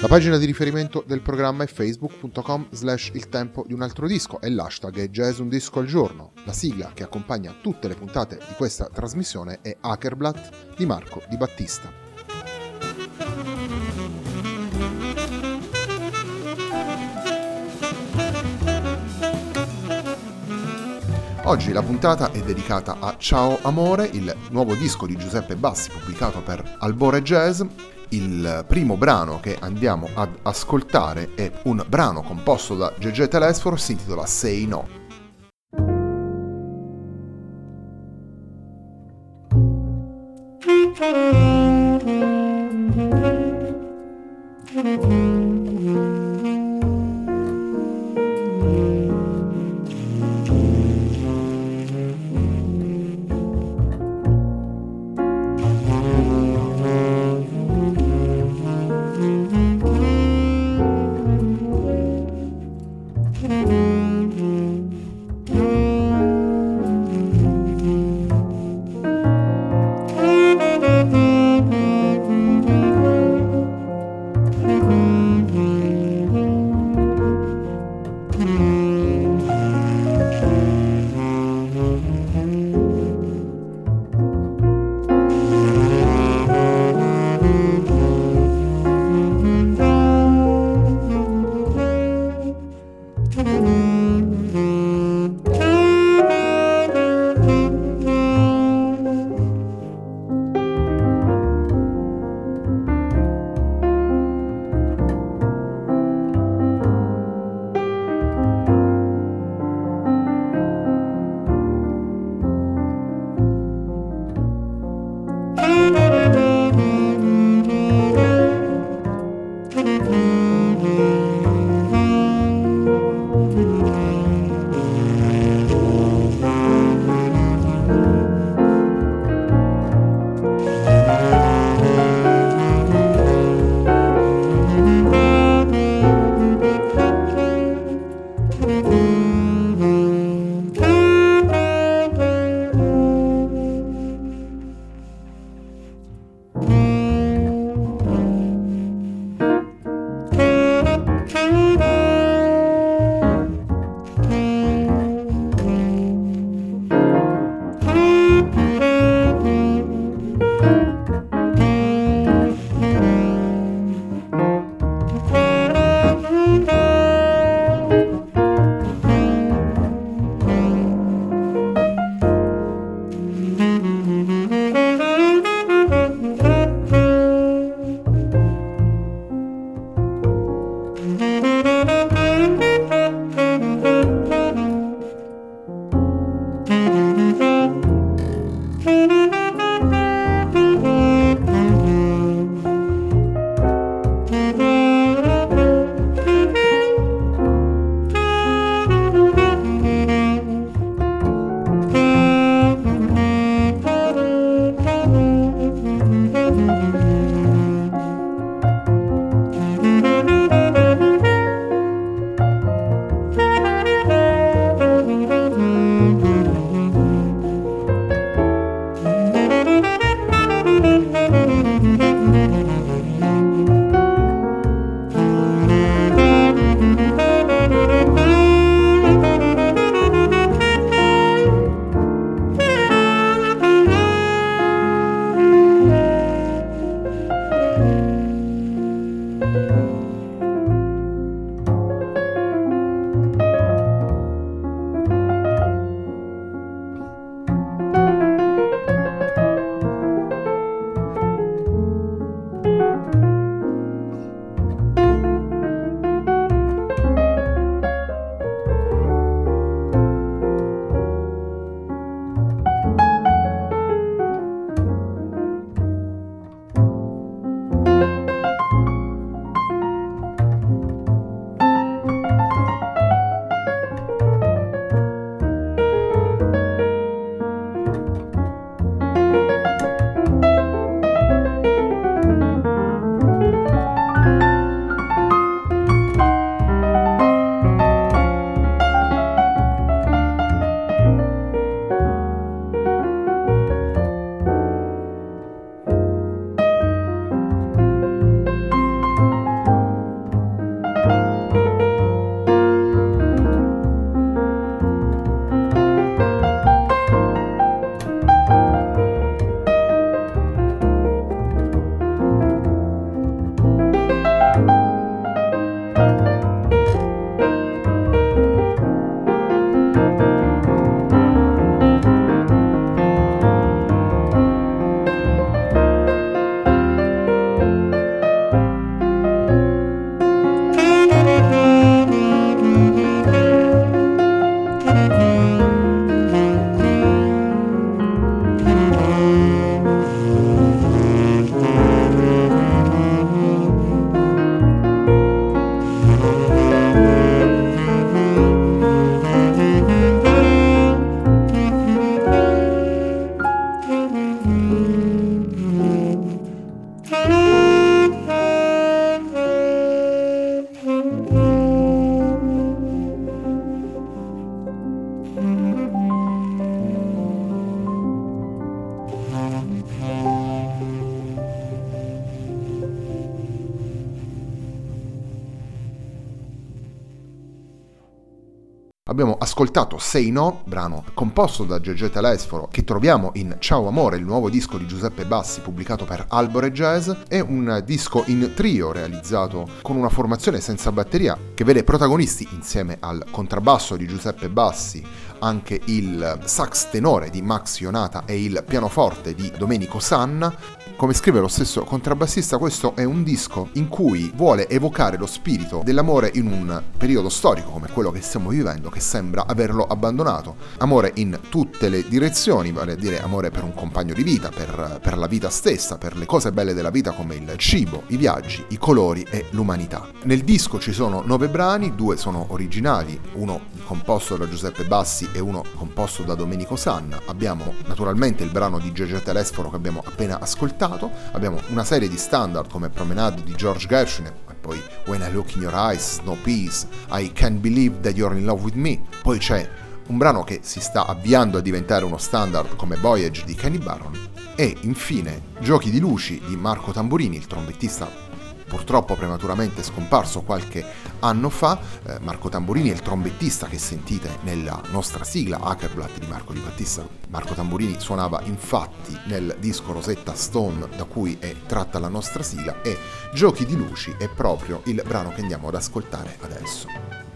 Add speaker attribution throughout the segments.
Speaker 1: La pagina di riferimento del programma è facebook.com slash il tempo di un altro disco e l'hashtag è jazz un disco al giorno. La sigla che accompagna tutte le puntate di questa trasmissione è Hackerblatt di Marco Di Battista. Oggi la puntata è dedicata a Ciao Amore, il nuovo disco di Giuseppe Bassi pubblicato per Albore Jazz il primo brano che andiamo ad ascoltare è un brano composto da GG Telesfor, si intitola Say No. Ascoltato Say No, brano composto da Gegè Telesforo, che troviamo in Ciao Amore, il nuovo disco di Giuseppe Bassi pubblicato per Albore Jazz. È un disco in trio realizzato con una formazione senza batteria che vede protagonisti insieme al contrabbasso di Giuseppe Bassi anche il sax tenore di Max Ionata e il pianoforte di Domenico Sanna. Come scrive lo stesso contrabbassista, questo è un disco in cui vuole evocare lo spirito dell'amore in un periodo storico come quello che stiamo vivendo, che sembra averlo abbandonato. Amore in tutte le direzioni, vale a dire amore per un compagno di vita, per, per la vita stessa, per le cose belle della vita come il cibo, i viaggi, i colori e l'umanità. Nel disco ci sono nove brani, due sono originali, uno composto da Giuseppe Bassi e uno composto da Domenico Sanna. Abbiamo naturalmente il brano di Gegè Telesforo che abbiamo appena ascoltato, abbiamo una serie di standard come Promenade di George Gershwin e poi When I Look in Your Eyes, No Peace, I Can't Believe That You're in Love With Me, poi c'è un brano che si sta avviando a diventare uno standard come Voyage di Kenny Barron. E infine Giochi di luci di Marco Tamburini, il trombettista purtroppo prematuramente scomparso qualche anno fa. Eh, Marco Tamburini è il trombettista che sentite nella nostra sigla Hackerblatt di Marco Di Battista. Marco Tamburini suonava infatti nel disco Rosetta Stone da cui è tratta la nostra sigla e Giochi di luci è proprio il brano che andiamo ad ascoltare adesso.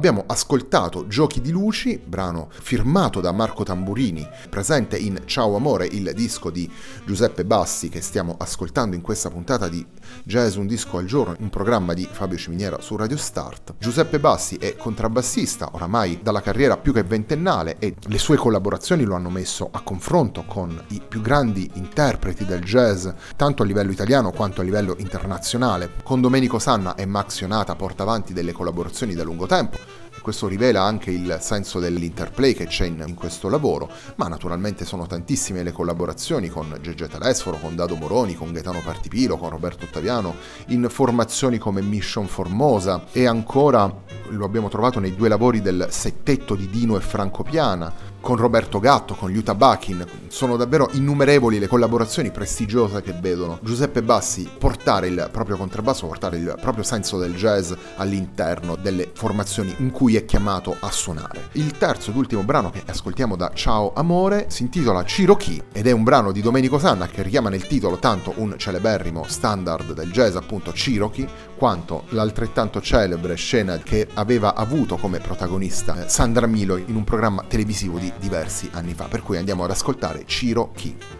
Speaker 1: Abbiamo ascoltato Giochi di luci, brano firmato da Marco Tamburini, presente in Ciao Amore, il disco di Giuseppe Bassi che stiamo ascoltando in questa puntata di Jazz Un Disco al Giorno, un programma di Fabio Ciminiera su Radio Start. Giuseppe Bassi è contrabbassista, oramai dalla carriera più che ventennale e le sue collaborazioni lo hanno messo a confronto con i più grandi interpreti del jazz, tanto a livello italiano quanto a livello internazionale. Con Domenico Sanna e Max Ionata porta avanti delle collaborazioni da lungo tempo, questo rivela anche il senso dell'interplay che c'è in, in, questo lavoro, ma naturalmente sono tantissime le collaborazioni con Gegge Telesforo, con Dado Moroni, con Gaetano Partipilo, con Roberto Ottaviano, in formazioni come Mission Formosa e ancora lo abbiamo trovato nei due lavori del settetto di Dino e Franco Piana, con Roberto Gatto, con Liuta Bakin. Sono davvero innumerevoli le collaborazioni prestigiose che vedono Giuseppe Bassi portare il proprio contrabbasso, portare il proprio senso del jazz all'interno delle formazioni in cui è chiamato a suonare. Il terzo ed ultimo brano che ascoltiamo da Ciao Amore si intitola Cherokee ed è un brano di Domenico Sanna che richiama nel titolo tanto un celeberrimo standard del jazz appunto Cherokee quanto l'altrettanto celebre scena che aveva avuto come protagonista Sandra Milo in un programma televisivo di diversi anni fa, per cui andiamo ad ascoltare Ciro Chi.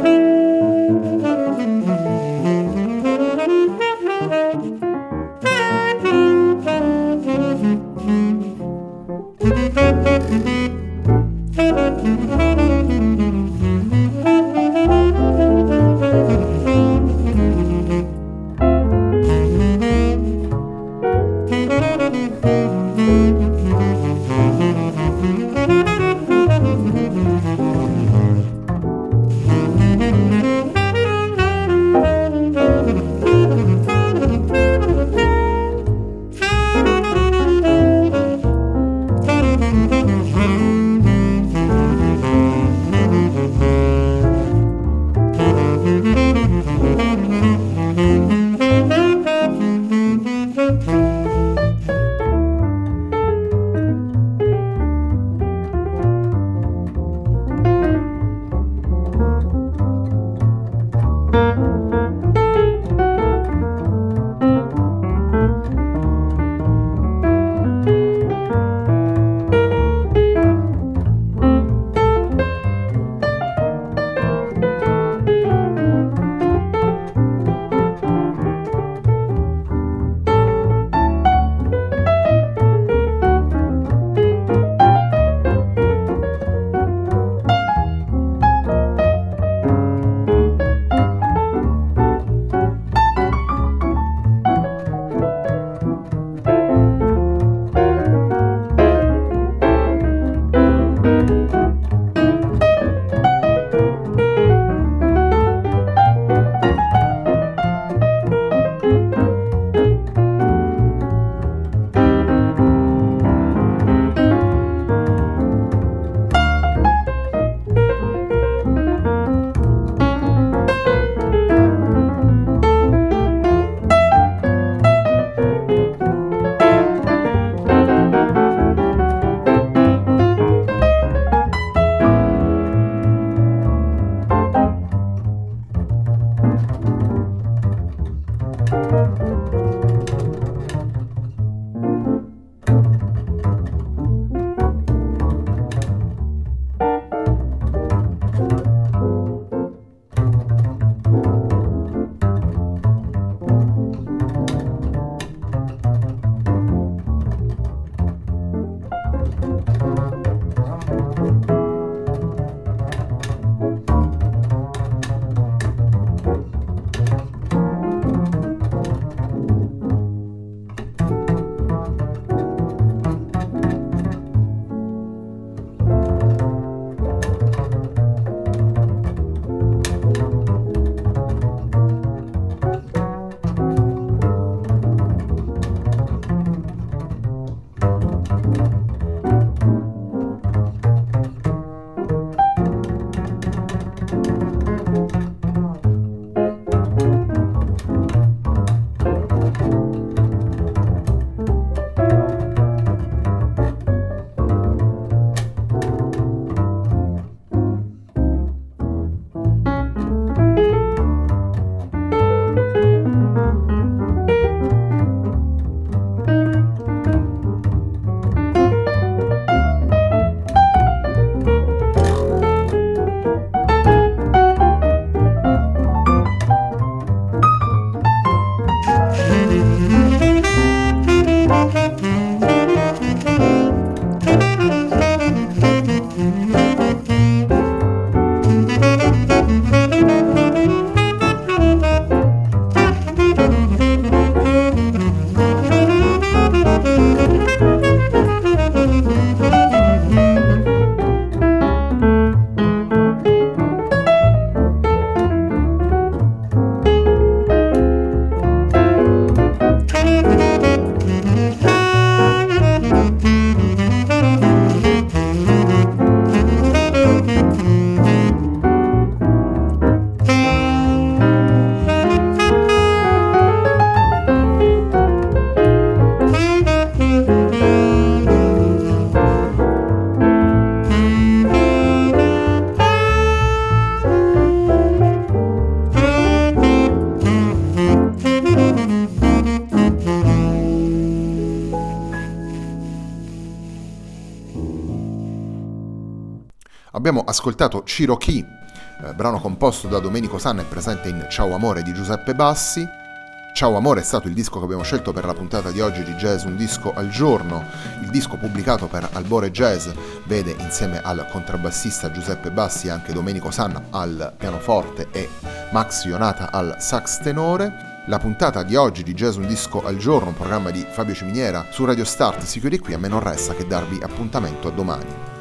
Speaker 1: Música ascoltato Cherokee, eh, brano composto da Domenico Sanna e presente in Ciao Amore di Giuseppe Bassi. Ciao Amore è stato il disco che abbiamo scelto per la puntata di oggi di Jazz Un disco al giorno. Il disco pubblicato per Albore Jazz vede insieme al contrabbassista Giuseppe Bassi anche Domenico Sanna al pianoforte e Max Ionata al sax tenore. La puntata di oggi di Jazz Un Disco al Giorno, un programma di Fabio Ciminiera su Radio Start si chiude qui, a me non resta che darvi appuntamento a domani.